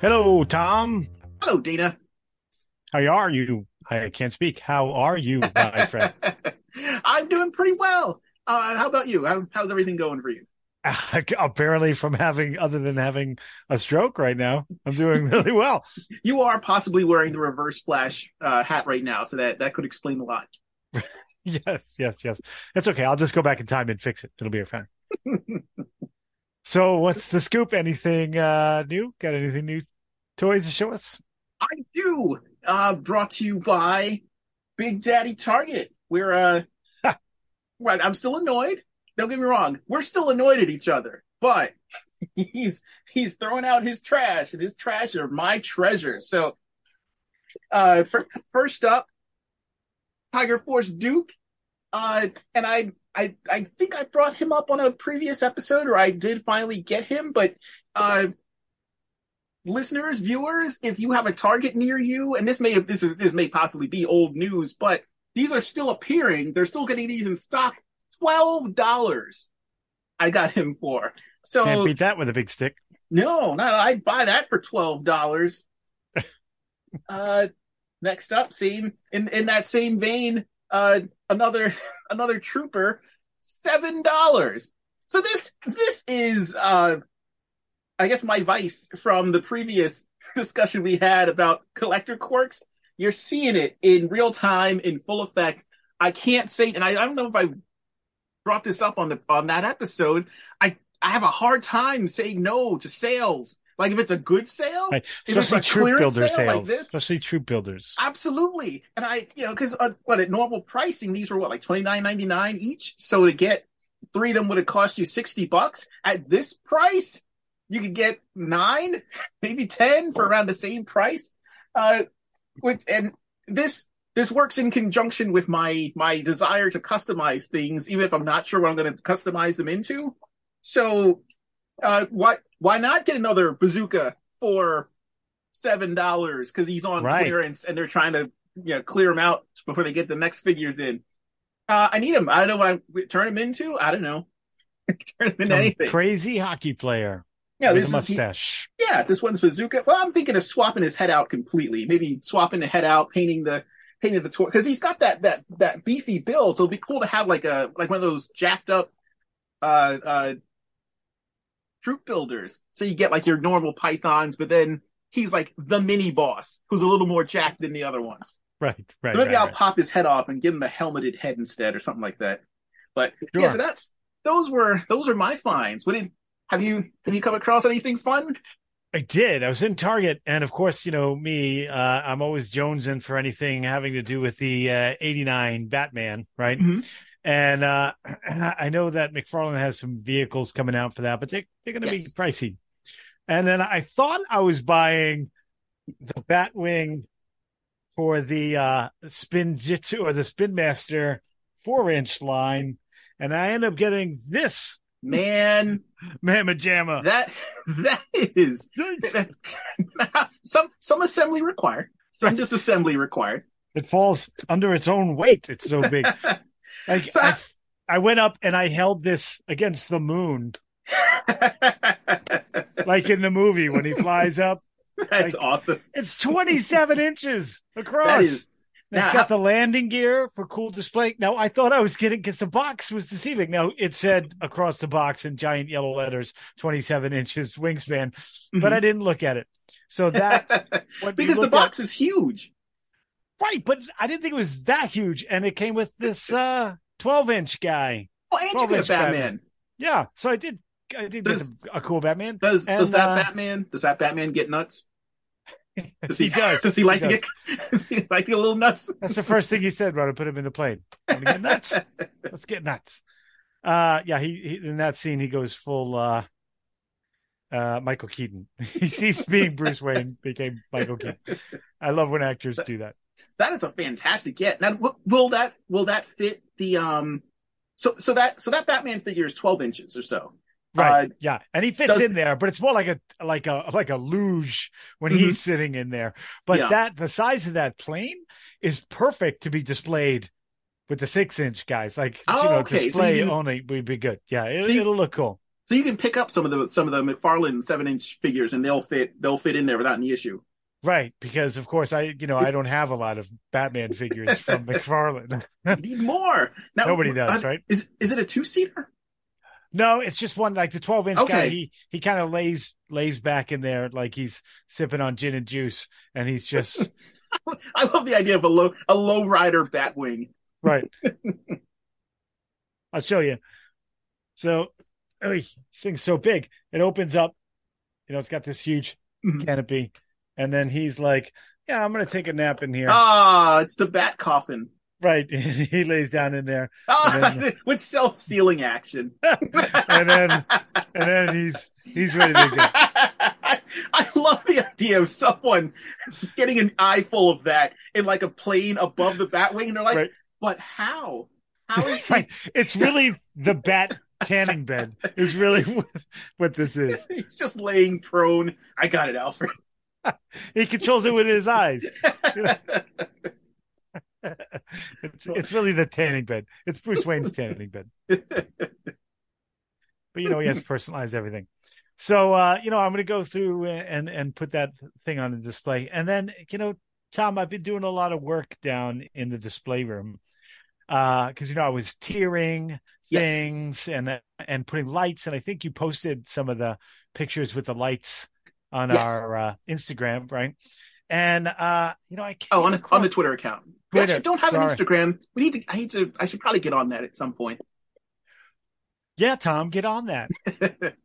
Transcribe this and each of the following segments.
Hello, Tom. Hello, Dana. How are you? I can't speak. How are you, my friend? I'm doing pretty well. Uh, how about you? How's how's everything going for you? Apparently, from having other than having a stroke right now, I'm doing really well. you are possibly wearing the reverse flash uh, hat right now, so that that could explain a lot. yes, yes, yes. That's okay. I'll just go back in time and fix it. It'll be fine. So, what's the scoop? Anything uh, new? Got anything new toys to show us? I do. Uh, brought to you by Big Daddy Target. We're uh, right. I'm still annoyed. Don't get me wrong. We're still annoyed at each other, but he's he's throwing out his trash, and his trash are my treasure. So, uh, for, first up, Tiger Force Duke. Uh, and I I I think I brought him up on a previous episode, or I did finally get him, but uh listeners, viewers, if you have a target near you, and this may this is this may possibly be old news, but these are still appearing. They're still getting these in stock. Twelve dollars. I got him for. So can't beat that with a big stick. No, not I'd buy that for twelve dollars. uh, next up, same in in that same vein, uh, another another trooper, seven dollars. So this this is uh I guess my vice from the previous discussion we had about collector quirks. You're seeing it in real time, in full effect. I can't say, and I, I don't know if I brought this up on the on that episode. I I have a hard time saying no to sales. Like if it's a good sale, right. especially troop builder sale sales, like this, especially troop builders. Absolutely, and I, you know, because uh, what at normal pricing, these were what like twenty nine ninety nine each. So to get three of them would have cost you sixty bucks. At this price, you could get nine, maybe ten for around the same price. Uh, with and this this works in conjunction with my my desire to customize things, even if I'm not sure what I'm going to customize them into. So, uh, why why not get another bazooka for seven dollars because he's on Right. clearance and they're trying to you know clear him out before they get the next figures in. Uh, I need him. I don't know what I turn him into. I don't know. turn him into anything. crazy hockey player yeah, with this a is mustache. yeah, this one's bazooka. Well, I'm thinking of swapping his head out completely. Maybe swapping the head out, painting the painting the toy because he's got that that that beefy build. So it'd be cool to have like a like one of those jacked up uh uh troop builders. So you get like your normal pythons, but then he's like the mini boss who's a little more jacked than the other ones. Right, right. So maybe right, I'll right. pop his head off and give him a helmeted head instead or something like that. But yeah, so that's those were those are my finds. What did have you have you come across anything fun? I did. I was in Target, and of course, you know me. Uh, I'm always jonesing for anything having to do with the uh, '89 Batman, right? Mhm. And uh, I know that McFarlane has some vehicles coming out for that, but they, they're going to Yes. be pricey. And then I thought I was buying the Batwing for the uh, Spin Jitsu or the Spin Master four inch line, and I end up getting this Man, Mamma Jamma. that that is some some assembly required. Some just assembly required. It falls under its own weight. It's so big. Like So- I, I went up and I held this against the moon, like in the movie when he flies up. That's Like- awesome. It's 27 inches across. That is it's got the landing gear for cool display. Now I thought I was kidding because the box was deceiving. Now it said across the box in giant yellow letters, 27 inches wingspan, but I didn't look at it. So that Mm-hmm. because the box is huge. At- right, but I didn't think it was that huge, and it came with this uh 12 inch guy. Oh, and you get a Batman. Batman. Yeah, so I did. I did Does- get a, a cool Batman. Does does that uh, Batman does that Batman get nuts? Does He does. Does he like He to get does he like to get a little nuts? That's the first thing he said when I put him in the plane. Want to get nuts? Let's get nuts. Uh, yeah, he, he in that scene he goes full uh, uh, Michael Keaton. he ceased being Bruce Wayne, became Michael Keaton. I love when actors do that. That is a fantastic get. Now, will that will that fit the um? So so that so that Batman figure is twelve inches or so. Right. Uh, yeah. And he fits does- in there, but it's more like a like a like a luge when he's sitting in there. But Yeah. that the size of that plane is perfect to be displayed with the six inch guys. Like Oh, you know, okay. So display you can- only would be good. Yeah, it, So you- it'll look cool. So you can pick up some of the some of the McFarlane seven inch figures, and they'll fit they'll fit in there without any issue. Right, because of course I, you know, I don't have a lot of Batman figures from McFarlane. Need more. Now, Nobody does, uh, right? Is is it a two seater? No, it's just one like the twelve inch guy. He he kind of lays lays back in there like he's sipping on gin and juice, and he's just I love the idea of a low a low rider Batwing. right. I'll show you. So, oy, this thing's so big. It opens up. You know, it's got this huge Mhm. canopy, and then he's like, "Yeah, I'm gonna take a nap in here." Ah, it's the Bat coffin. Right. he lays down in there, Ah, then- with self sealing action. and then and then he's he's ready to go. I, love the idea of someone getting an eye full of that in like a plane above the Batwing, and they're like, Right. "But how? How is he Right. It's really the bat tanning bed is really what, what this is. He's just laying prone. I got it, Alfred. He controls it with his eyes. It's it's really the tanning bed. It's Bruce Wayne's tanning bed. But you know, he has to personalize everything. So uh, you know, I'm gonna go through and and put that thing on the display. And then, you know, Tom, I've been doing a lot of work down in the display room. Uh, because you know, I was tiering Yes. things and and putting lights, and I think you posted some of the pictures with the lights on Yes. our uh, Instagram, right? And uh, you know, I oh, on, across- on the Twitter account. We Twitter, actually don't have sorry. an Instagram. We need to. I need to. I should probably get on that at some point. yeah, Tom, get on that.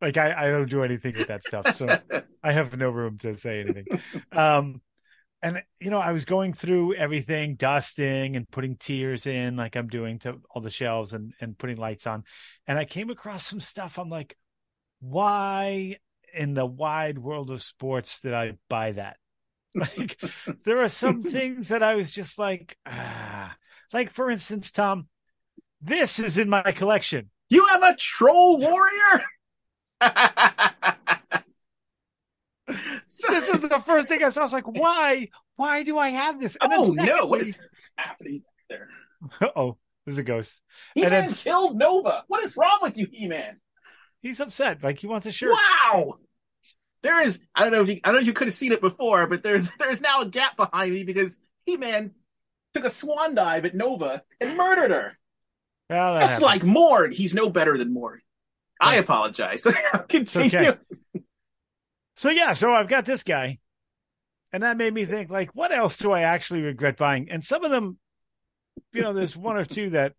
Like I, I don't do anything with that stuff, so I have no room to say anything. Um, and you know, I was going through everything, dusting and putting tears in, like I'm doing to all the shelves and and putting lights on, and I came across some stuff. I'm like, why in the wide world of sports did I buy that? Like, there are some things that I was just like, ah, like for instance, Tom, this is in my collection. you have a troll warrior. This is the first thing I saw. I was like, why? Why do I have this? And oh no! what is secondly- happening there? Uh-oh, there's a ghost. He-Man it's- killed Nova. What is wrong with you, He-Man? He's upset. Like he wants a shirt. Wow. There is. I don't know if you. I don't know if you could have seen it before, but there's there's now a gap behind me because He-Man took a swan dive at Nova and murdered her. Well, Just happens. like Morg. He's no better than Morg. I apologize. Continue. okay. So yeah, so I've got this guy, and that made me think, like, what else do I actually regret buying? And some of them, you know, there's one or two that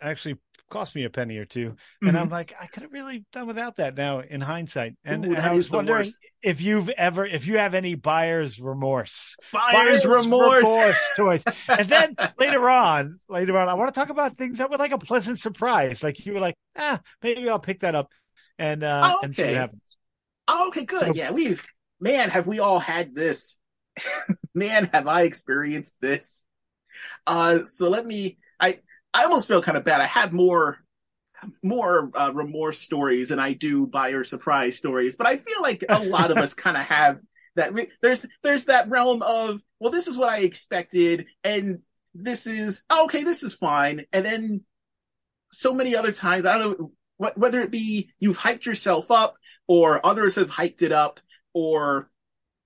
actually cost me a penny or 2 and Mhm. I'm like, I could have really done without that now in hindsight. And, Ooh, and I was wondering worst. if you've ever, if you have any buyer's remorse. Buyer's remorse. toys. And then later on, later on, I want to talk about things that were like a pleasant surprise. Like you were like, ah, maybe I'll pick that up and uh Oh, and see what okay. happens. Oh, okay, good. So- yeah, we man, have we all had this? man, have I experienced this? Uh, so let me. I I almost feel kind of bad. I have more more uh, remorse stories than I do buyer surprise stories, but I feel like a lot of us kind of have that. There's there's that realm of well, this is what I expected, and this is oh, okay, this is fine, and then so many other times I don't know wh- whether it be you've hyped yourself up or others have hyped it up or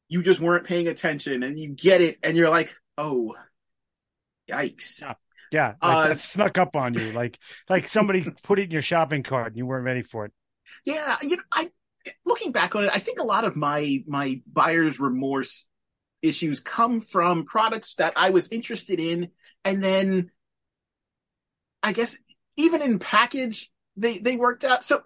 you just weren't paying attention and you get it and you're like, oh, yikes. Yeah, like Uh, that snuck up on you, like like somebody put it in your shopping cart and you weren't ready for it. Yeah, you know, I looking back on it, I think a lot of my my buyer's remorse issues come from products that I was interested in, and then I guess even in package they they worked out. So,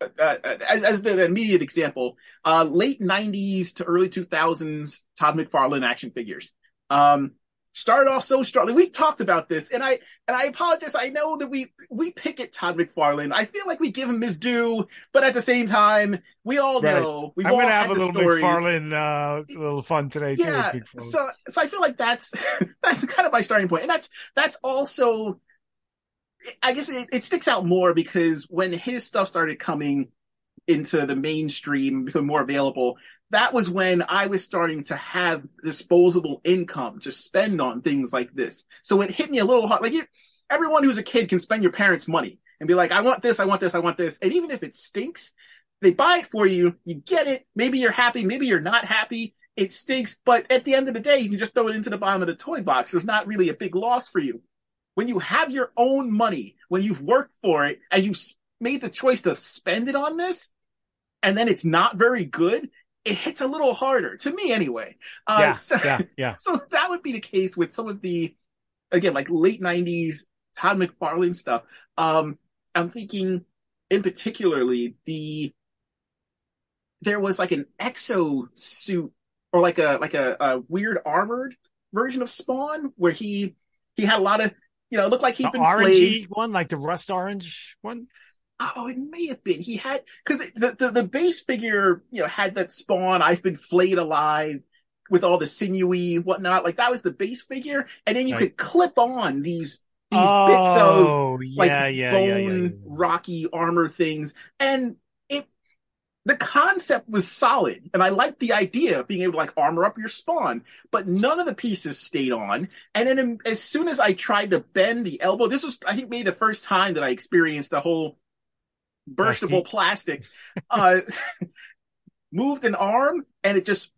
uh, uh, as, as the immediate example, uh, late '90s to early 2000s Todd McFarlane action figures. Um, started off so strongly. We talked about this, and I and I apologize. I know that we we pick at Todd McFarlane. I feel like we give him his due, but at the same time, we all Right. know we've I'm all gonna had have a little stories. McFarlane uh a little fun today. Yeah, McFarlane. so so I feel like that's that's kind of my starting point, and that's that's also. I guess it, it sticks out more because when his stuff started coming into the mainstream, become more available, that was when I was starting to have disposable income to spend on things like this. So it hit me a little hard. Like you, everyone who's a kid can spend your parents' money. and be like, I want this, I want this, I want this. And even if it stinks, they buy it for you, you get it. Maybe you're happy, maybe you're not happy. It stinks, but at the end of the day, you can just throw it into the bottom of the toy box. There's not really a big loss for you. When you have your own money, when you've worked for it and you've made the choice to spend it on this, and then it's not very good, it hits a little harder to me anyway. Uh, yeah, so, yeah, yeah. so that would be the case with some of the, again, like late '90s Todd McFarlane stuff. Um, I'm thinking, in particularly the there was like an exo suit or like a like a, a weird armored version of Spawn where he he had a lot of you know, it looked like he'd The been orangey flayed. one, like the rust orange one. Oh, it may have been. He had because the, the the base figure, you know, had that spawn. I've been flayed alive with all the sinewy whatnot. Like that was the base figure, and then you Right. could clip on these these bits of oh, like yeah, yeah, bone yeah. rocky armor things, and it the concept was solid, and I liked the idea of being able to like armor up your spawn, but none of the pieces stayed on. And then um, as soon as I tried to bend the elbow, this was I think maybe the first time that I experienced the whole burstable plastic. uh, moved an arm, and it just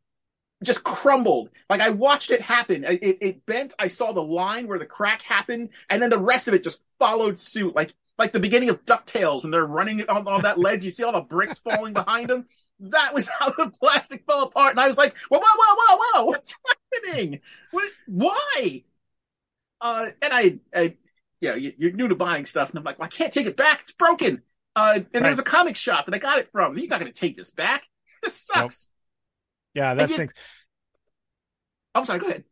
just crumbled. Like I watched it happen. It, it, bent. I saw the line where the crack happened, and then the rest of it just followed suit. Like like the beginning of Ducktales when they're running on, on that ledge. You see all the bricks falling behind them. That was how the plastic fell apart, and I was like, "Whoa, whoa, whoa, whoa, whoa! What's happening? What? Why?" Uh, and I, I, you know, you- you're new to buying stuff, and I'm like, well, "I can't take it back. It's broken." Uh, and there's a comic shop that I got it from. He's not going to take this back. This sucks. Yeah, that stinks. I'm sorry. Go ahead.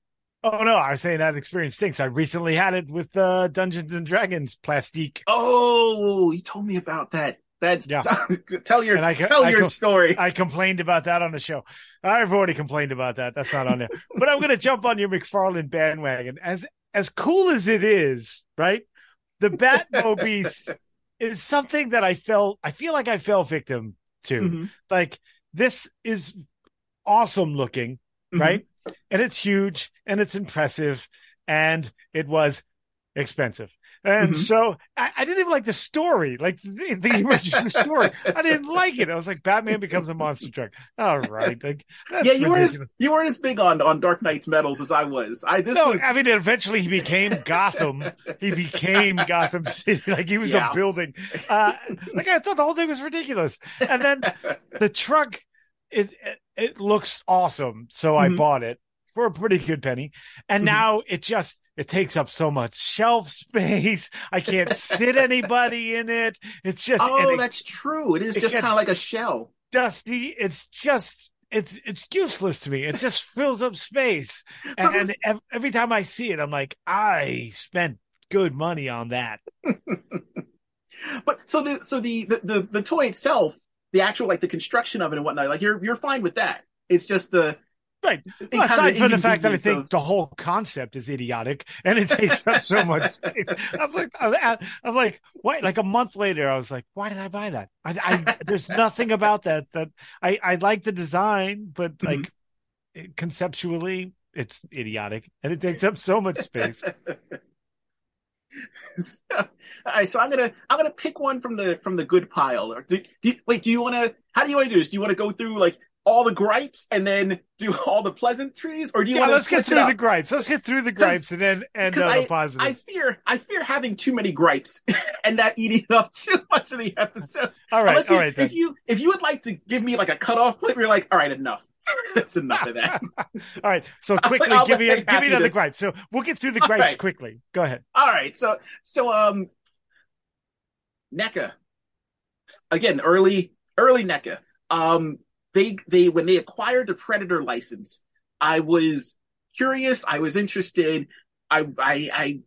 Oh no, I was saying that experience stinks. I recently had it with uh, Dungeons and Dragons plastique. Oh, you told me about that. That's Yeah. tell your I tell I your co- story. I complained about that on the show. I've already complained about that. That's not on there. but I'm going to jump on your McFarlane bandwagon. As as cool as it is, right? The Batmobile is something that I felt. I feel like I fell victim to. Mhm. Like this is awesome looking, Mhm. right? And it's huge and it's impressive and it was expensive. And Mhm. so I, I didn't even like the story, like the, the original story. I didn't like it. I was like, Batman becomes a monster truck. All right. Like, yeah, you weren't as you weren't as big on on Dark Knight's medals as I was. I this no, was I mean, eventually he became Gotham. He became Gotham City. Like he was Yeah. a building. Uh, like I thought the whole thing was ridiculous. And then the truck, it, it, it looks awesome. So I Mhm. bought it for a pretty good penny. And Mhm. now it just, it takes up so much shelf space. I can't sit anybody in it. It's just, oh, it- that's true. It is it just kind of like a shell. dusty. It's just it's it's useless to me. It just fills up space. And, ev- every time I see it, I'm like, I spent good money on that. But so the so the, the the the toy itself, the actual like the construction of it and whatnot, like you're you're fine with that. It's just the Right. it aside from the fact that I think the whole concept is idiotic and it takes up so much space. I was like, I, I'm like, why? Like a month later, I was like, why did I buy that? I, I there's nothing about that that I I like the design, but Mm-hmm. like it- conceptually, it's idiotic and it takes up so much space. All right, so I'm gonna I'm gonna pick one from the from the good pile. Or do, do wait, do you want to? How do you want to do this? Do you want to go through like all the gripes and then do all the pleasantries, or do you Yeah, want to let's get through the gripes. Let's get through the gripes and then and because uh, the I positive. fear I fear having too many gripes and that eating up too much of the episode. all right, Unless all you- right then. If you if you would like to give me like a cutoff point, you're like, all right, enough. That's enough of that. all right, so quickly, I'll give me a, give me another to- gripe. So we'll get through the All gripes right. quickly. Go ahead. All right, so so um, NECA again, early early NECA. Um, they they when they acquired the Predator license, I was curious. I was interested. I I I.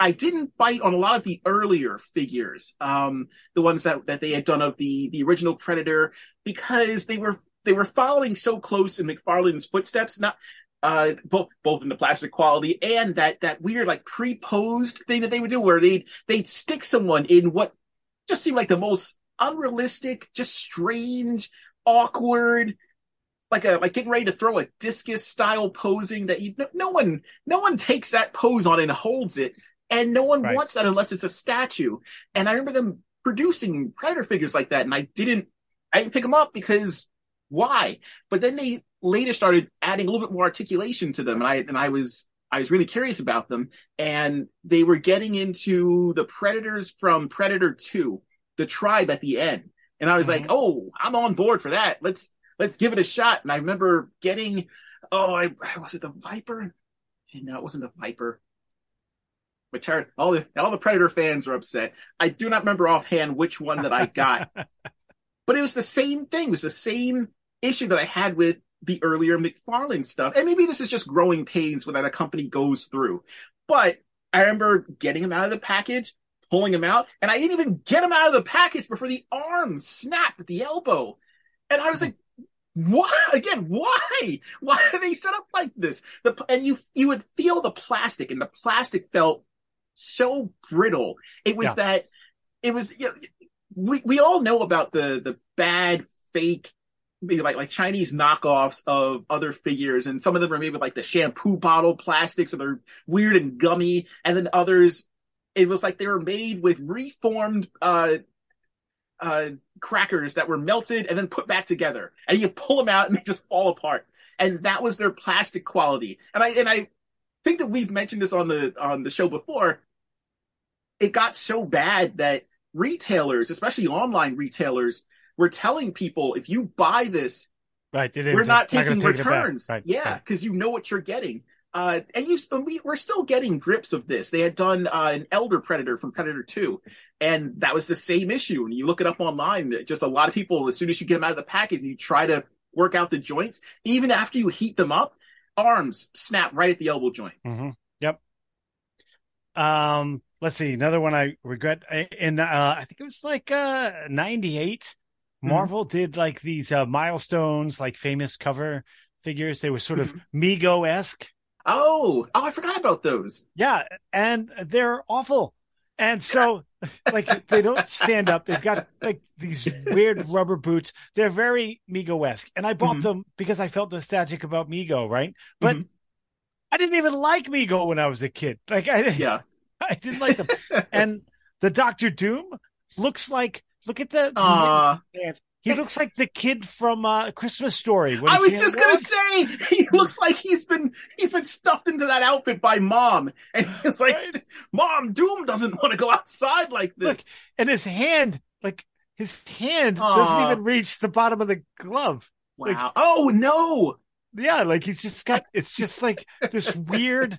I didn't bite on a lot of the earlier figures, um, the ones that, that they had done of the the original Predator, because they were they were following so close in McFarlane's footsteps. Not uh, both both in the plastic quality and that that weird like pre-posed thing that they would do, where they'd they'd stick someone in what just seemed like the most unrealistic, just strange, awkward, like a like getting ready to throw a discus style posing that you no, no one no one takes that pose on and holds it. and no one Right. wants that unless it's a statue. And I remember them producing Predator figures like that, and I didn't, I didn't pick them up because why? But then they later started adding a little bit more articulation to them, and I and I was I was really curious about them, and they were getting into the Predators from Predator Two, the tribe at the end, and I was like, Mhm. oh, I'm on board for that. Let's let's give it a shot. And I remember getting, oh, I was it the Viper? No, it wasn't the Viper. But Ter- all the all the Predator fans are upset. I do not remember offhand which one that I got, but it was the same thing. It was the same issue that I had with the earlier McFarlane stuff. And maybe this is just growing pains that a company goes through. But I remember getting them out of the package, pulling him out, and I didn't even get him out of the package before the arm snapped at the elbow. And I was like, why again? Why? Why are they set up like this? The and you you would feel the plastic, and the plastic felt so brittle. It was Yeah. that it was. You know, we we all know about the the bad fake. Maybe like like Chinese knockoffs of other figures, and some of them are made with like the shampoo bottle plastics, or they're weird and gummy, and then others, it was like they were made with reformed uh uh crackers that were melted and then put back together, and you pull them out and they just fall apart. And that was their plastic quality. And I and I think that we've mentioned this on the on the show before. It got so bad that retailers, especially online retailers, were telling people if you buy this, Right. We're not taking gonna take it back. returns. Right. Yeah, right. because you know what you're getting. Uh, and you, we, we're still getting grips of this. They had done uh, an Elder Predator from Predator 2, and that was the same issue. And you look it up online, just a lot of people, as soon as you get them out of the package you try to work out the joints, even after you heat them up, arms snap right at the elbow joint. hmm Yep. Um, let's see. Another one I regret. In uh, I think it was like uh '98. Mhm. Marvel did like these uh, milestones, like famous cover figures. They were sort of Mm-hmm. Mego esque. Oh, oh, I forgot about those. Yeah, and they're awful. And so, like, they don't stand up. They've got like these weird rubber boots. They're very Mego esque. And I bought Mhm. them because I felt nostalgic about Mego, right? But Mhm. I didn't even like Mego when I was a kid. Like, I didn't, Yeah. I didn't like them. and the Doctor Doom looks like, look at the hands. He looks like the kid from uh, Christmas Story. I was just gonna walk. say he looks like he's been he's been stuffed into that outfit by mom, and it's like, Right. Mom, Doom doesn't want to go outside like this. Look, and his hand, like his hand doesn't even reach the bottom of the glove. wow! like- oh no! Yeah, like he's just got. It's just like this weird,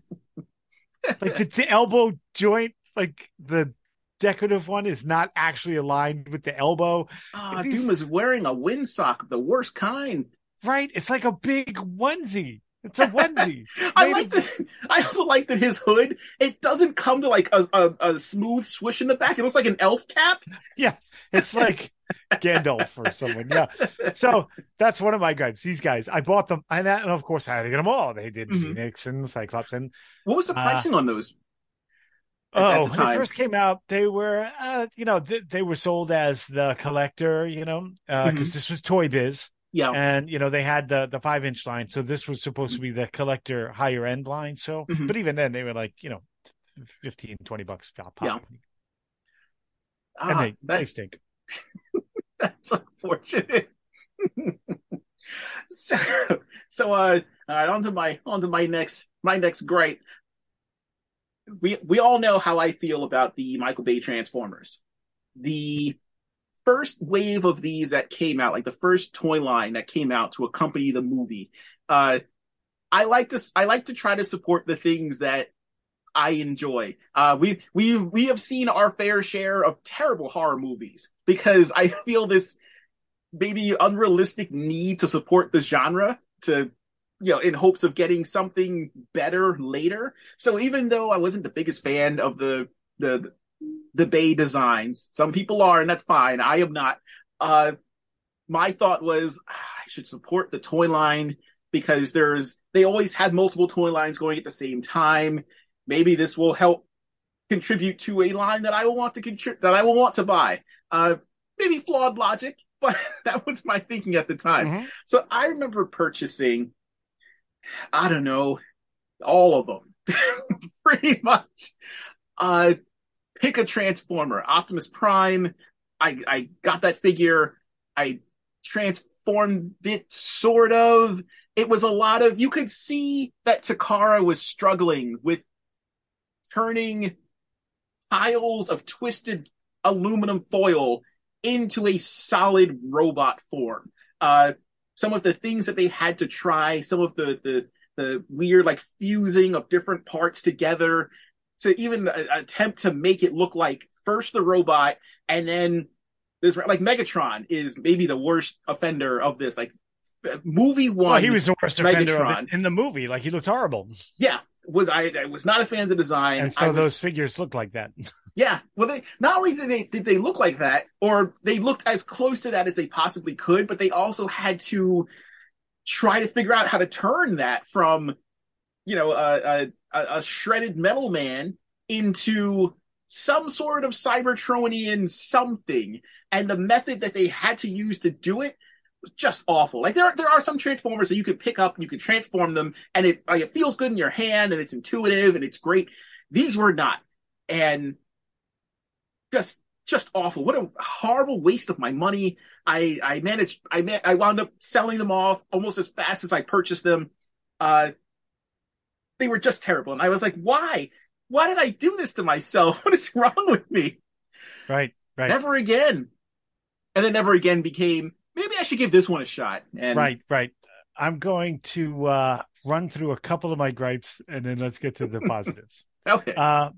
like the, the elbow joint, like the decorative one is not actually aligned with the elbow. Ah, These- Doom is wearing a windsock of the worst kind. Right? It's like a big onesie. It's a onesie. I like that. I also like that his hood. It doesn't come to like a, a, a smooth swish in the back. It looks like an elf cap. yes, it's like Gandalf or someone. Yeah. So that's one of my gripes. These guys, I bought them, and, that, and of course I had to get them all. They did Mhm. Phoenix and Cyclops, and What was the Uh, pricing on those? Oh, when it first came out, they were, uh, you know, th- they were sold as the collector, you know, because Mm-hmm. this was Toy Biz, Yeah. and you know they had the the five inch line, so this was supposed to be the collector higher end line. So, Mhm. but even then, they were like, you know, 15, 20 bucks pop. Yeah. and Ah, they, that- they stink. That's unfortunate. so, so uh, all right, on to my on to my next my next gripe. We we all know how I feel about the Michael Bay Transformers. The first wave of these that came out, like the first toy line that came out to accompany the movie, uh, I like to I like to try to support the things that I enjoy. Uh, we we we have seen our fair share of terrible horror movies because I feel this maybe unrealistic need to support the genre to you know in hopes of getting something better later. So even though I wasn't the biggest fan of the the the Bay designs, some people are, and that's fine. I am not. Uh, my thought was ah, I should support the toy line because there's they always had multiple toy lines going at the same time. Maybe this will help contribute to a line that I will want to contribute that I will want to buy. Uh, maybe flawed logic, but that was my thinking at the time. Mhm. So I remember purchasing, I don't know, all of them, pretty much. uh, pick a transformer, Optimus Prime. I I got that figure. I transformed it sort of. It was a lot of you could see that Takara was struggling with turning piles of twisted aluminum foil into a solid robot form. Uh, some of the things that they had to try, some of the the the weird like fusing of different parts together to even attempt to make it look like first the robot and then this like Megatron is maybe the worst offender of this. Like movie one, well, he was the worst offender in the movie. Like he looked horrible. Yeah, was I, I was not a fan of the design, and so was, those figures look like that. yeah, well, they not only did they did they look like that, or they looked as close to that as they possibly could, but they also had to try to figure out how to turn that from, you know, a, a, a shredded metal man into some sort of Cybertronian something. And the method that they had to use to do it was just awful. Like there, are, there are some transformers that you could pick up and you could transform them and it, like, it feels good in your hand and it's intuitive and it's great. These were not. And just just awful. What a horrible waste of my money. I I managed I man, I wound up selling them off almost as fast as I purchased them. Uh they were just terrible and I was like, "Why? Why did I do this to myself? What is wrong with me?" Right, right. Never again. And then never again became maybe I should give this one a shot. And Right, right. I'm going to uh run through a couple of my gripes and then let's get to the positives. okay. Uh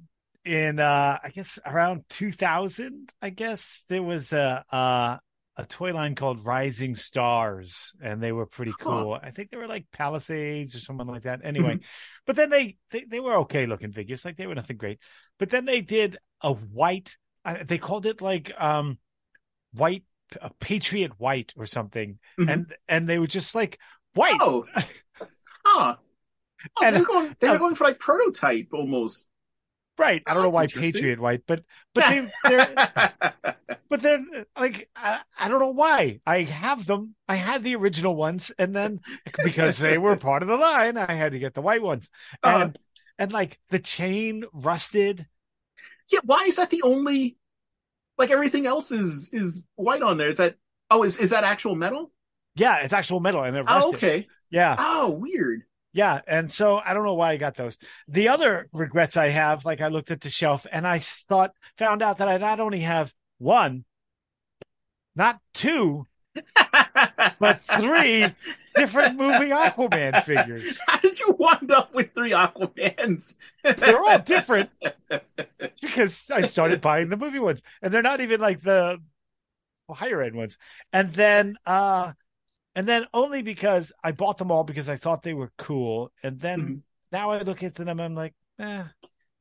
in uh I guess around 2000, I guess there was a uh a toy line called Rising Stars, and they were pretty cool. Huh. I think they were like Palisades or something like that. Anyway, mm-hmm. but then they, they they were okay looking figures, like they were nothing great. But then they did a white. They called it like um white a Patriot white or something, mm-hmm. and and they were just like white. Oh, huh. Oh, and, they were going, they were uh, going for like prototype almost. Right. I don't know why Patriot White, but but they they're but they're like I, I, don't know why. I have them. I had the original ones, and then because they were part of the line, I had to get the white ones. Uh, and uh, and like the chain rusted. Yeah, why is that the only like everything else is is white on there? Is that oh is is that actual metal? Yeah, it's actual metal and it rusted. Oh, okay. Yeah. Oh, weird. Yeah. And so I don't know why I got those. The other regrets I have, like I looked at the shelf and I thought, found out that I not only have one, not two, but three different movie Aquaman figures. How did you wind up with three Aquamans? they're all different because I started buying the movie ones, and they're not even like the higher end ones. And then, uh, and then only because I bought them all because I thought they were cool, and then mm-hmm. now I look at them, and I'm like, eh,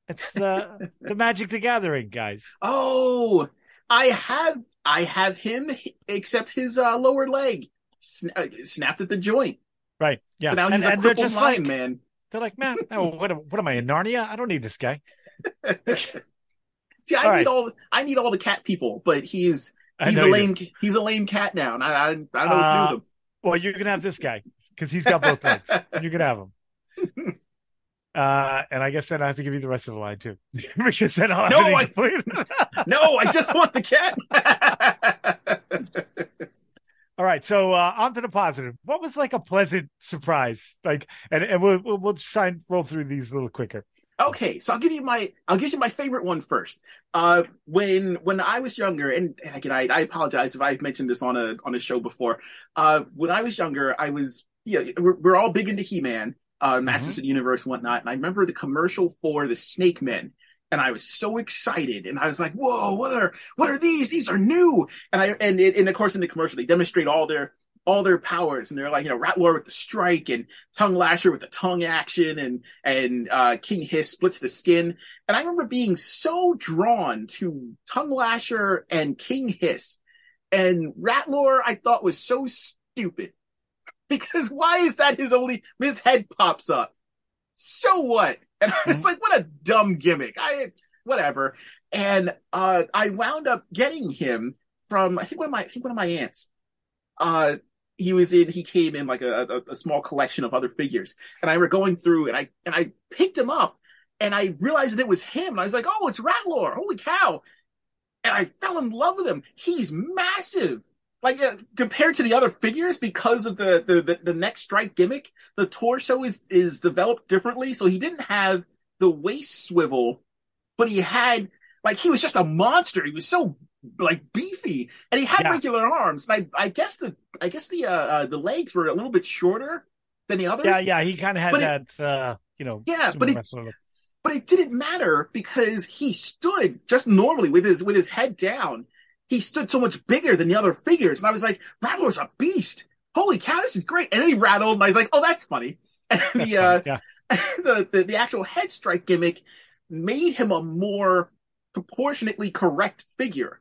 it's the the Magic the Gathering guys. Oh, I have I have him, except his uh, lower leg sna- uh, snapped at the joint. Right. Yeah. So now he's and, a crippled just lion like, man. They're like, man, oh, what, what am I in Narnia? I don't need this guy. See, I all need right. all I need all the cat people, but he's he's a lame he's a lame cat now, and I I, I don't know uh, what to do with him. Well, you can have this guy because he's got both legs. You can have him. Uh, and I guess then I have to give you the rest of the line too, because then I'll no, I, no, I just want the cat. All right, so uh, on to the positive. What was like a pleasant surprise? Like, and, and we'll, we'll, we'll try and roll through these a little quicker. Okay, so I'll give you my I'll give you my favorite one first. Uh, when when I was younger, and, and again, I, I apologize if I've mentioned this on a on a show before. Uh, when I was younger, I was yeah, we're, we're all big into He Man, uh, Masters mm-hmm. of the Universe, and whatnot. And I remember the commercial for the Snake Men, and I was so excited. And I was like, "Whoa, what are what are these? These are new!" And I and and of course in the commercial they demonstrate all their all their powers, and they're like, you know, Rattlor with the strike, and Tung Lashor with the tongue action, and and uh, King Hiss splits the skin. And I remember being so drawn to Tung Lashor and King Hiss, and Rattlor I thought was so stupid because why is that his only his head pops up? So what? And mm-hmm. it's like what a dumb gimmick. I whatever. And uh I wound up getting him from I think one of my I think one of my aunts. Uh he was in he came in like a, a, a small collection of other figures. And I were going through and I and I picked him up and I realized that it was him. And I was like, oh, it's Rattlor. Holy cow. And I fell in love with him. He's massive. Like uh, compared to the other figures, because of the, the, the, the neck strike gimmick, the torso is, is developed differently. So he didn't have the waist swivel, but he had, like, he was just a monster. He was so like beefy and he had Yeah. regular arms. And I, I guess the, I guess the, uh, uh, the legs were a little bit shorter than the others. Yeah, yeah, he kind of had But it- that, uh, you know, Yeah, but it- but it didn't matter because he stood just normally with his with his head down. He stood so much bigger than the other figures, and I was like, Rattlor's a beast. Holy cow, this is great! And then he rattled, and I was like, oh, that's funny. And That's the uh, funny, yeah, the, the the actual head strike gimmick made him a more proportionately correct figure.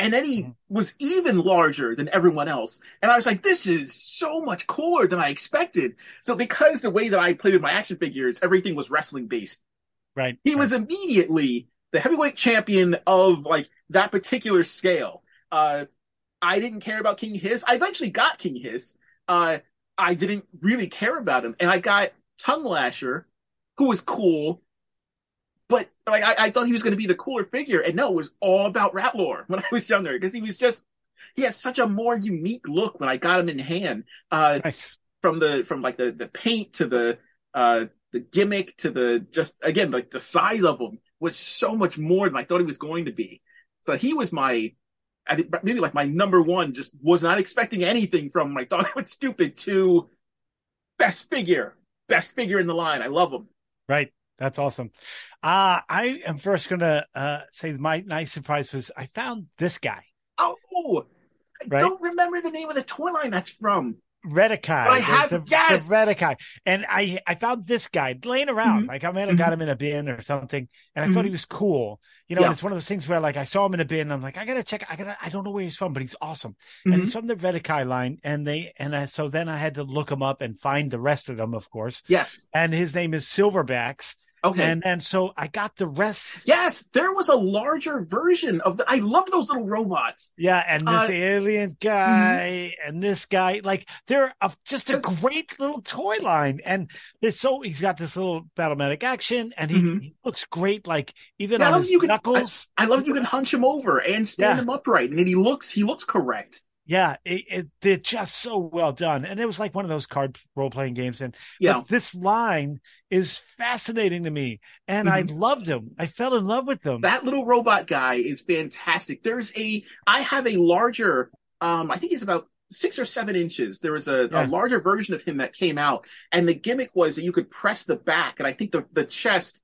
And then he Mhm. was even larger than everyone else. And I was like, this is so much cooler than I expected. So because the way that I played with my action figures, everything was wrestling based. right. He right. was immediately the heavyweight champion of like that particular scale. Uh, I didn't care about King Hiss. I eventually got King Hiss. Uh, I didn't really care about him, and I got Tung Lashor, who was cool, but like I, I thought he was going to be the cooler figure, and no, it was all about Rattlor when I was younger because he was just he had such a more unique look when I got him in hand. Uh, nice. from the from like the the paint to the uh the gimmick to the just again like the size of him was so much more than I thought he was going to be. So he was my I think maybe like my number one. Just was not expecting anything from him. I thought it was stupid to best figure, best figure in the line. I love him. Right. That's awesome. Uh, I am first going to uh, say my nice surprise was I found this guy, Oh, I Right. don't remember the name of the toy line that's from. Redakai. But I have- the, yes! the Redakai. And I, I found this guy laying around. Mhm. Like I might have got him in a bin or something. And I thought Mhm. he was cool. You know, Yeah. and it's one of those things where like I saw him in a bin. I'm like, I got to check. I got to, I don't know where he's from, but he's awesome. And he's from the Redakai line. And they, and I, so then I had to look him up and find the rest of them, of course. Yes. And his name is Silverbacks. Okay. And then so I got the rest. yes, there was a larger version of the. I love those little robots. Yeah, and this Uh, mm-hmm. alien guy and this guy, like they're a, just a great little toy line. And they're so he's got this little battlemetric action, and he, Mhm. he looks great. Like even Yeah, I on his you can- knuckles. I love you can hunch him over and stand Yeah. him upright, and then he looks he looks correct. Yeah, it, it, they're just so well done. And it was like one of those card role playing games. And Yeah, but this line is fascinating to me, and I loved him. I fell in love with them. Mm-hmm. that little robot guy is fantastic. There's a I have a larger um I think it's about six or seven inches. There was a, Yeah. a larger version of him that came out, and the gimmick was that you could press the back, and I think the the chest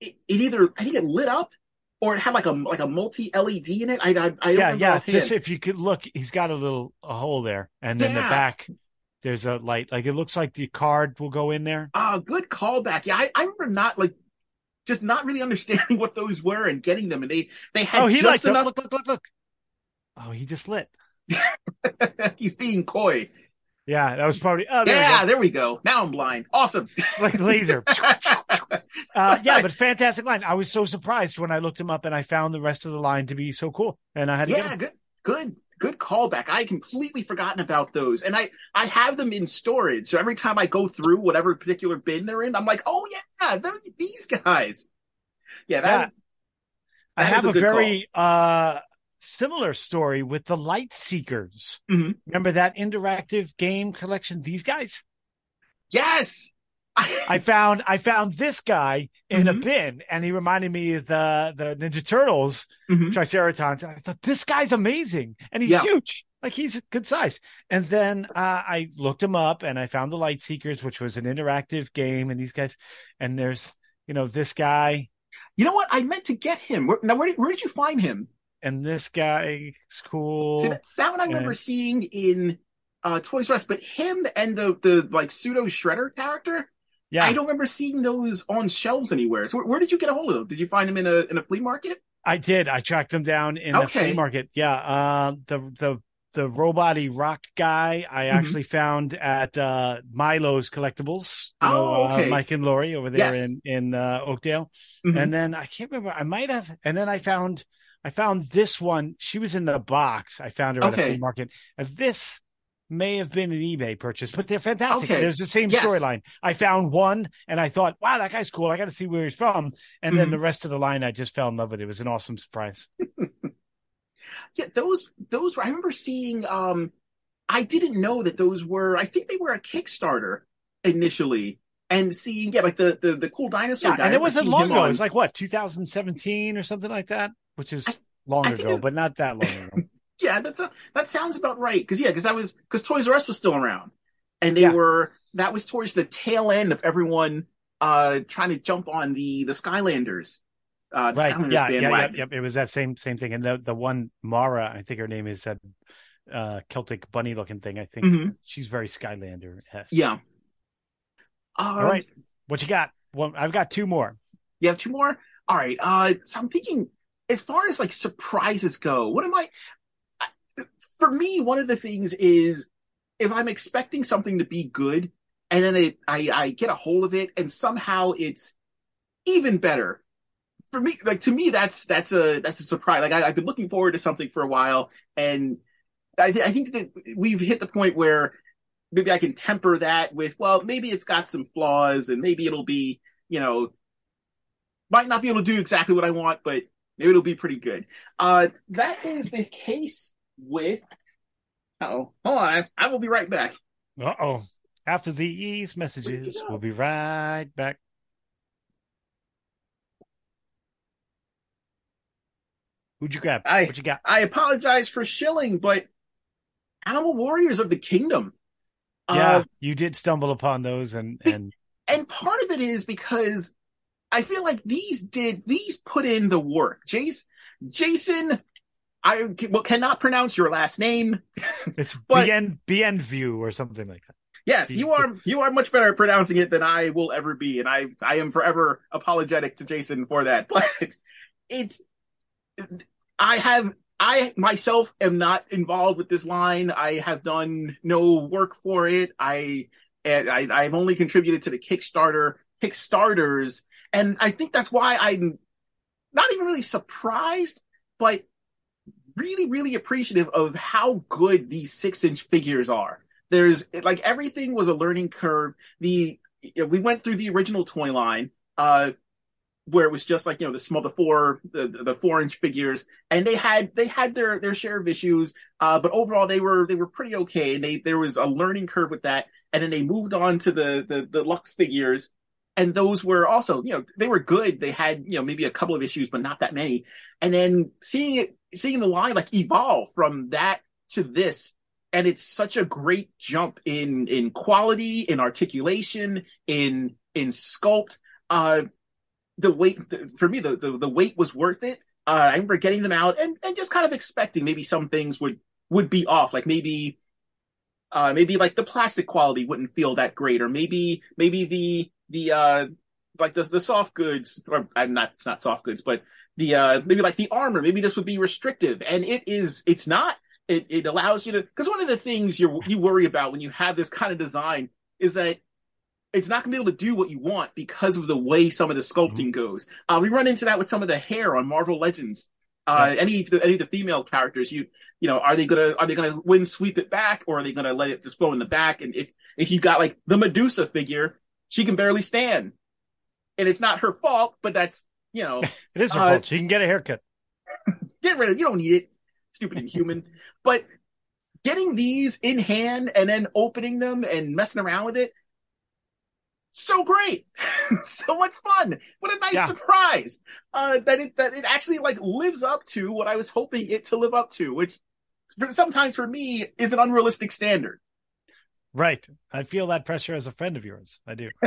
it, it either I think it lit up or it had like a like a multi LED in it. I I, I don't yeah, yeah. This, if you could look, he's got a little a hole there, and then the back there's a light. Like it looks like the card will go in there. Ah, good callback. Yeah, I, I remember not like just not really understanding what those were and getting them, and they they had Oh, he just enough. Look, look, look, look. Oh, he just lit. He's being coy. Yeah, that was probably. Oh, there yeah, we there we go. Now I'm blind. Awesome. Like laser. Uh, yeah, but fantastic line. I was so surprised when I looked him up and I found the rest of the line to be so cool, and I had to yeah, good, good, good callback. I had completely forgotten about those, and I I have them in storage. So every time I go through whatever particular bin they're in, I'm like, oh yeah, those, these guys. Yeah, that. I that is have a a, very uh similar story with the Light Seekers. Mhm. Remember that interactive game collection? These guys. Yes. I found I found this guy in a Mhm. bin, and he reminded me of the the Ninja Turtles Mhm. Triceratons, and I thought this guy's amazing, and he's Yeah. huge, like he's a good size. And then uh, I looked him up, and I found the Light Seekers, which was an interactive game, and these guys, and there's you know this guy You know what? I meant to get him. Where, now, where did, where did you find him? And this guy is cool. See, that, that one I remember And- seeing in uh, Toys R Us, but him and the the like pseudo Shredder character, yeah, I don't remember seeing those on shelves anywhere. So where, where did you get a hold of them? Did you find them in a in a flea market? I did. I tracked them down in the flea market. Yeah. Um, the, the, the robot rock guy I Mhm. actually found at, uh, Milo's collectibles. You know, Oh, okay. uh, Mike and Lori over there Yes. in, in, uh, Oakdale. Mhm. And then I can't remember. I might have, and then I found, I found this one. She was in the box. I found her at a Okay. flea market. And this may have been an eBay purchase, but they're fantastic. Okay. There's the same Yes. storyline. I found one and I thought, wow, that guy's cool. I got to see where he's from. And then Mhm. the rest of the line, I just fell in love with. It was an awesome surprise. Yeah, those those I remember seeing um I didn't know that those were I think they were a Kickstarter initially and seeing yeah like the the, the cool dinosaur Yeah, guy. and it wasn't long ago. on- It was like what, 2017 or something like that, which is I- long I ago, it- but not that long ago. yeah, that's a, that sounds about right because yeah, because that was because Toys R Us was still around and they Yeah. were that was towards the tail end of everyone uh trying to jump on the the Skylanders. Uh, the right. Skylanders Yeah, yeah, yeah. It was that same same thing. And the the one Mara, I think her name is that uh Celtic bunny looking thing. I think Mhm. she's very Skylander. Yeah. All Um, right. What you got? Well, I've got two more. You have two more? All right. Uh, so I'm thinking, as far as like surprises go, what am I? For me, one of the things is if I'm expecting something to be good, and then it, I, I get a hold of it, and somehow it's even better. For me, like to me, that's that's a that's a surprise. Like I, I've been looking forward to something for a while, and I, th- I think that we've hit the point where maybe I can temper that with, well, maybe it's got some flaws, and maybe it'll be, you know, might not be able to do exactly what I want, but maybe it'll be pretty good. Uh, that is the case with. Oh, hold on. I will be right back. Uh oh. After these messages, we'll be right back. Who'd you grab? I- what you got? I apologize for shilling, but Animal Warriors of the Kingdom. yeah, Uh, you did stumble upon those, and and and part of it is because I feel like these did these put in the work. Jason, Jason, I well, cannot pronounce your last name. it's But- BN View or something like that. Yes, you are you are much better at pronouncing it than I will ever be, and I I am forever apologetic to Jason for that. But it's I have I myself am not involved with this line. I have done no work for it. I and I I've only contributed to the Kickstarter Kickstarters, and I think that's why I'm not even really surprised, but really really appreciative of how good these six inch figures are there's like everything was a learning curve. The we went through the original toy line, uh, where it was just like you know the small, the four, the the four inch figures, and they had they had their their share of issues, uh, but overall they were they were pretty okay. And they there was a learning curve with that, and then they moved on to the the the Lux figures, and those were also you know they were good. They had you know maybe a couple of issues, but not that many. And then seeing it seeing the line like evolve from that to this and it's such a great jump in in quality in articulation in in sculpt uh the weight the, for me the, the the weight was worth it uh i remember getting them out and and just kind of expecting maybe some things would would be off like maybe uh maybe like the plastic quality wouldn't feel that great or maybe maybe the the uh like the the soft goods or i'm not it's not soft goods but the uh maybe like the armor maybe this would be restrictive and it is it's not it, it allows you to because one of the things you you worry about when you have this kind of design is that it's not going to be able to do what you want because of the way some of the sculpting goes. Uh, we run into that with some of the hair on Marvel Legends. Uh, any of the, any of the female characters, you you know, are they gonna are they gonna wind sweep it back or are they gonna let it just flow in the back? And if if you got like the Medusa figure, she can barely stand, and it's not her fault, but that's you know It is her Uh, fault. She can get a haircut. get rid of you don't need it. Stupid inhuman but getting these in hand and then opening them and messing around with it so great. So much fun. What a nice Yeah. surprise. Uh that it that it actually like lives up to what i was hoping it to live up to which sometimes for me is an unrealistic standard Right. I feel that pressure as a friend of yours. I do.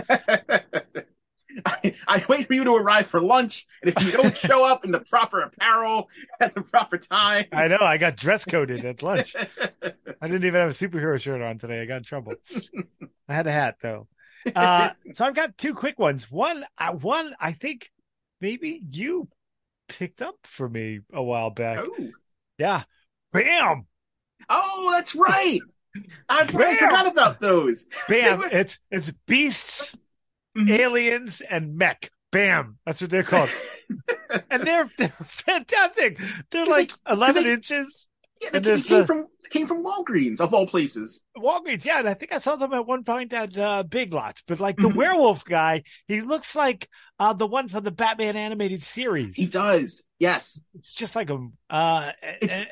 I, I wait for you to arrive for lunch, and if you don't show up in the proper apparel at the proper time, I know. I got dress coded at lunch. I didn't even have a superhero shirt on today. I got in trouble. I had a hat though. Uh, so I've got two quick ones. One, uh, one I think maybe you picked up for me a while back. oh. Yeah. Bam, Oh, that's right. I, Bam! forgot about those. bam. were- It's it's beasts, Mhm. aliens, and mech. Bam. That's what they're called. and they're they're fantastic. They're like they- eleven they- inches. Yeah, they came, the- from came from Walgreens of all places. Walgreens, yeah, and I think I saw them at one point at uh, Big Lots. But like the Mhm. werewolf guy, he looks like uh, the one from the Batman animated series. He does. Yes, It's just like a. Uh, It's-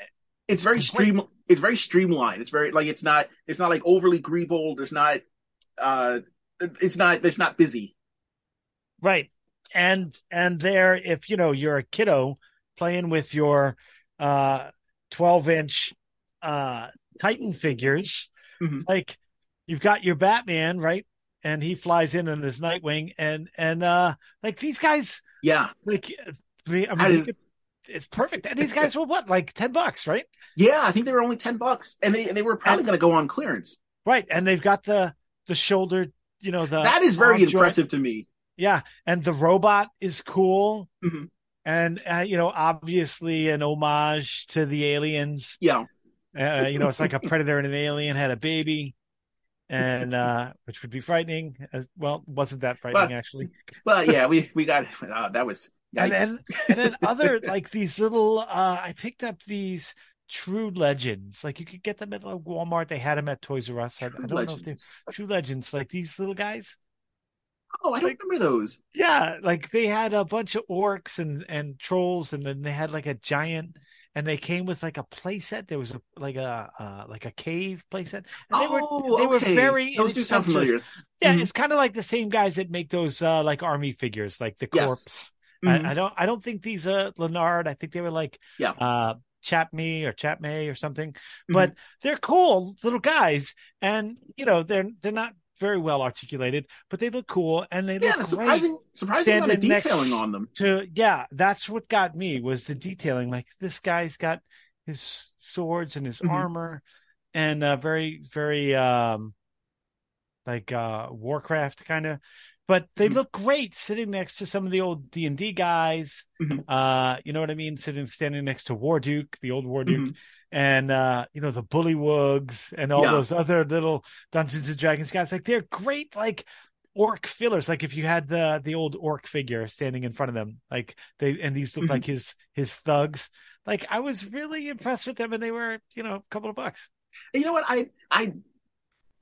it's very stream. It's very streamlined. It's very like it's not. It's not like overly greeble. There's not. Uh, it's not. It's not busy. right. And and there, if you know you're a kiddo playing with your uh 12 inch uh Titan figures, Mhm. like you've got your Batman, right? And he flies in on his Nightwing, and and uh like these guys, Yeah, like I mean, That they is- could- it's perfect. And these guys were what, like ten bucks, right? yeah. I think they were only ten bucks, and they and they were probably going to go on clearance. Right, and they've got the the shoulder, you know, the that is very arm joint. impressive to me. Yeah, and the robot is cool, Mhm. and uh, you know, obviously an homage to the aliens. Yeah, Uh, you know, it's like a predator and an alien had a baby, and uh, which would be frightening. As well, wasn't that frightening Well, actually? but yeah, we we got uh, that was. And then and then other like these little. uh I picked up these True Legends. Like you could get them at like, Walmart. They had them at Toys R Us. I, I don't know if they Legends. True Legends, like these little guys. Oh, I don't like- remember those. Yeah, like they had a bunch of orcs and and trolls, and then they had like a giant, and they came with like a playset. There was a like a uh, like a cave playset, and they were oh, they okay. were very Those do sound familiar. Yeah, Mhm. it's kind of like the same guys that make those uh like army figures, like the Yes. Mhm. I, I don't I don't think these uh Lanard. I think they were like Yeah. uh Chapme or Chap Mei or something. Mm-hmm. But they're cool little guys, and you know they're they're not very well articulated, but they look cool and they yeah, look surprising surprising amount of detailing on them. To yeah, that's what got me was the detailing. Like this guy's got his swords and his Mhm. armor, and uh, very very um like uh Warcraft kind of. But they Mhm. look great sitting next to some of the old D and D guys. Mhm. Uh, you know what I mean? Sitting standing next to Warduke, the old Warduke, Mhm. and uh, you know the Bullywugs and all Yeah. those other little Dungeons and Dragons guys. Like they're great, like orc fillers. Like if you had the the old orc figure standing in front of them, like they and these look like his his thugs. Like I was really impressed with them, and they were you know a couple of bucks. You know what? I I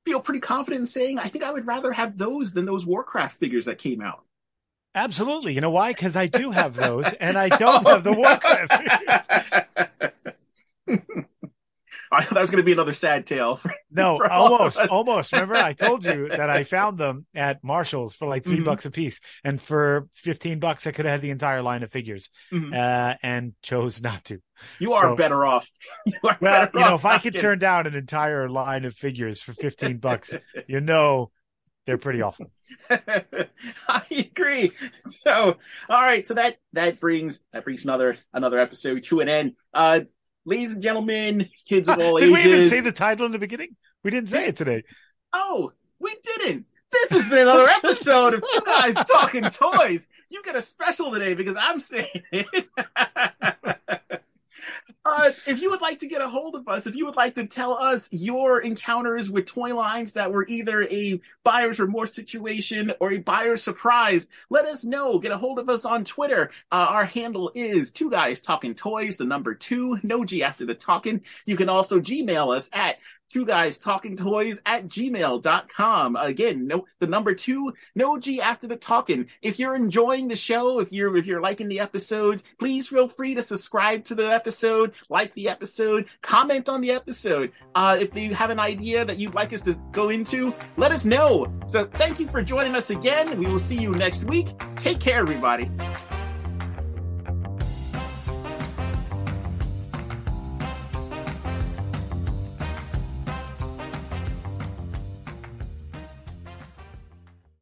feel pretty confident in saying I think I would rather have those than those Warcraft figures that came out. Absolutely. You know why? Because I do have those, and I don't have the Warcraft figures. I thought that was going to be another sad tale. For, No, For almost, almost. Remember, I told you that I found them at Marshalls for like 3 Mhm. bucks a piece, and for fifteen bucks, I could have had the entire line of figures, Mhm. uh, and chose not to. you are So- better off. You are Well, you know, if I could turn down an entire line of figures for fifteen bucks, you know, they're pretty awful. I agree. So, all right. So that that brings that brings another another episode to an end. Uh, ladies and gentlemen, kids of all Did ages. we even say the title in the beginning? We didn't say it today. Oh, we didn't. This has been another episode of Two Guys Talking Toys. You get a special today because I'm saying it. Uh, if you would like to get a hold of us, if you would like to tell us your encounters with toy lines that were either a buyer's remorse situation or a buyer's surprise, let us know. Get a hold of us on Twitter. Uh, our handle is Two Guys Talking Toys, the number two, no G after the talking. You can also Gmail us at two guys talking toys at gmail.com again no the number two no g after the talking. If you're enjoying the show if you're if you're liking the episodes please feel free to subscribe to the episode like the episode comment on the episode. Uh if you have an idea that you'd like us to go into let us know. So thank you for joining us again. We will see you next week. Take care everybody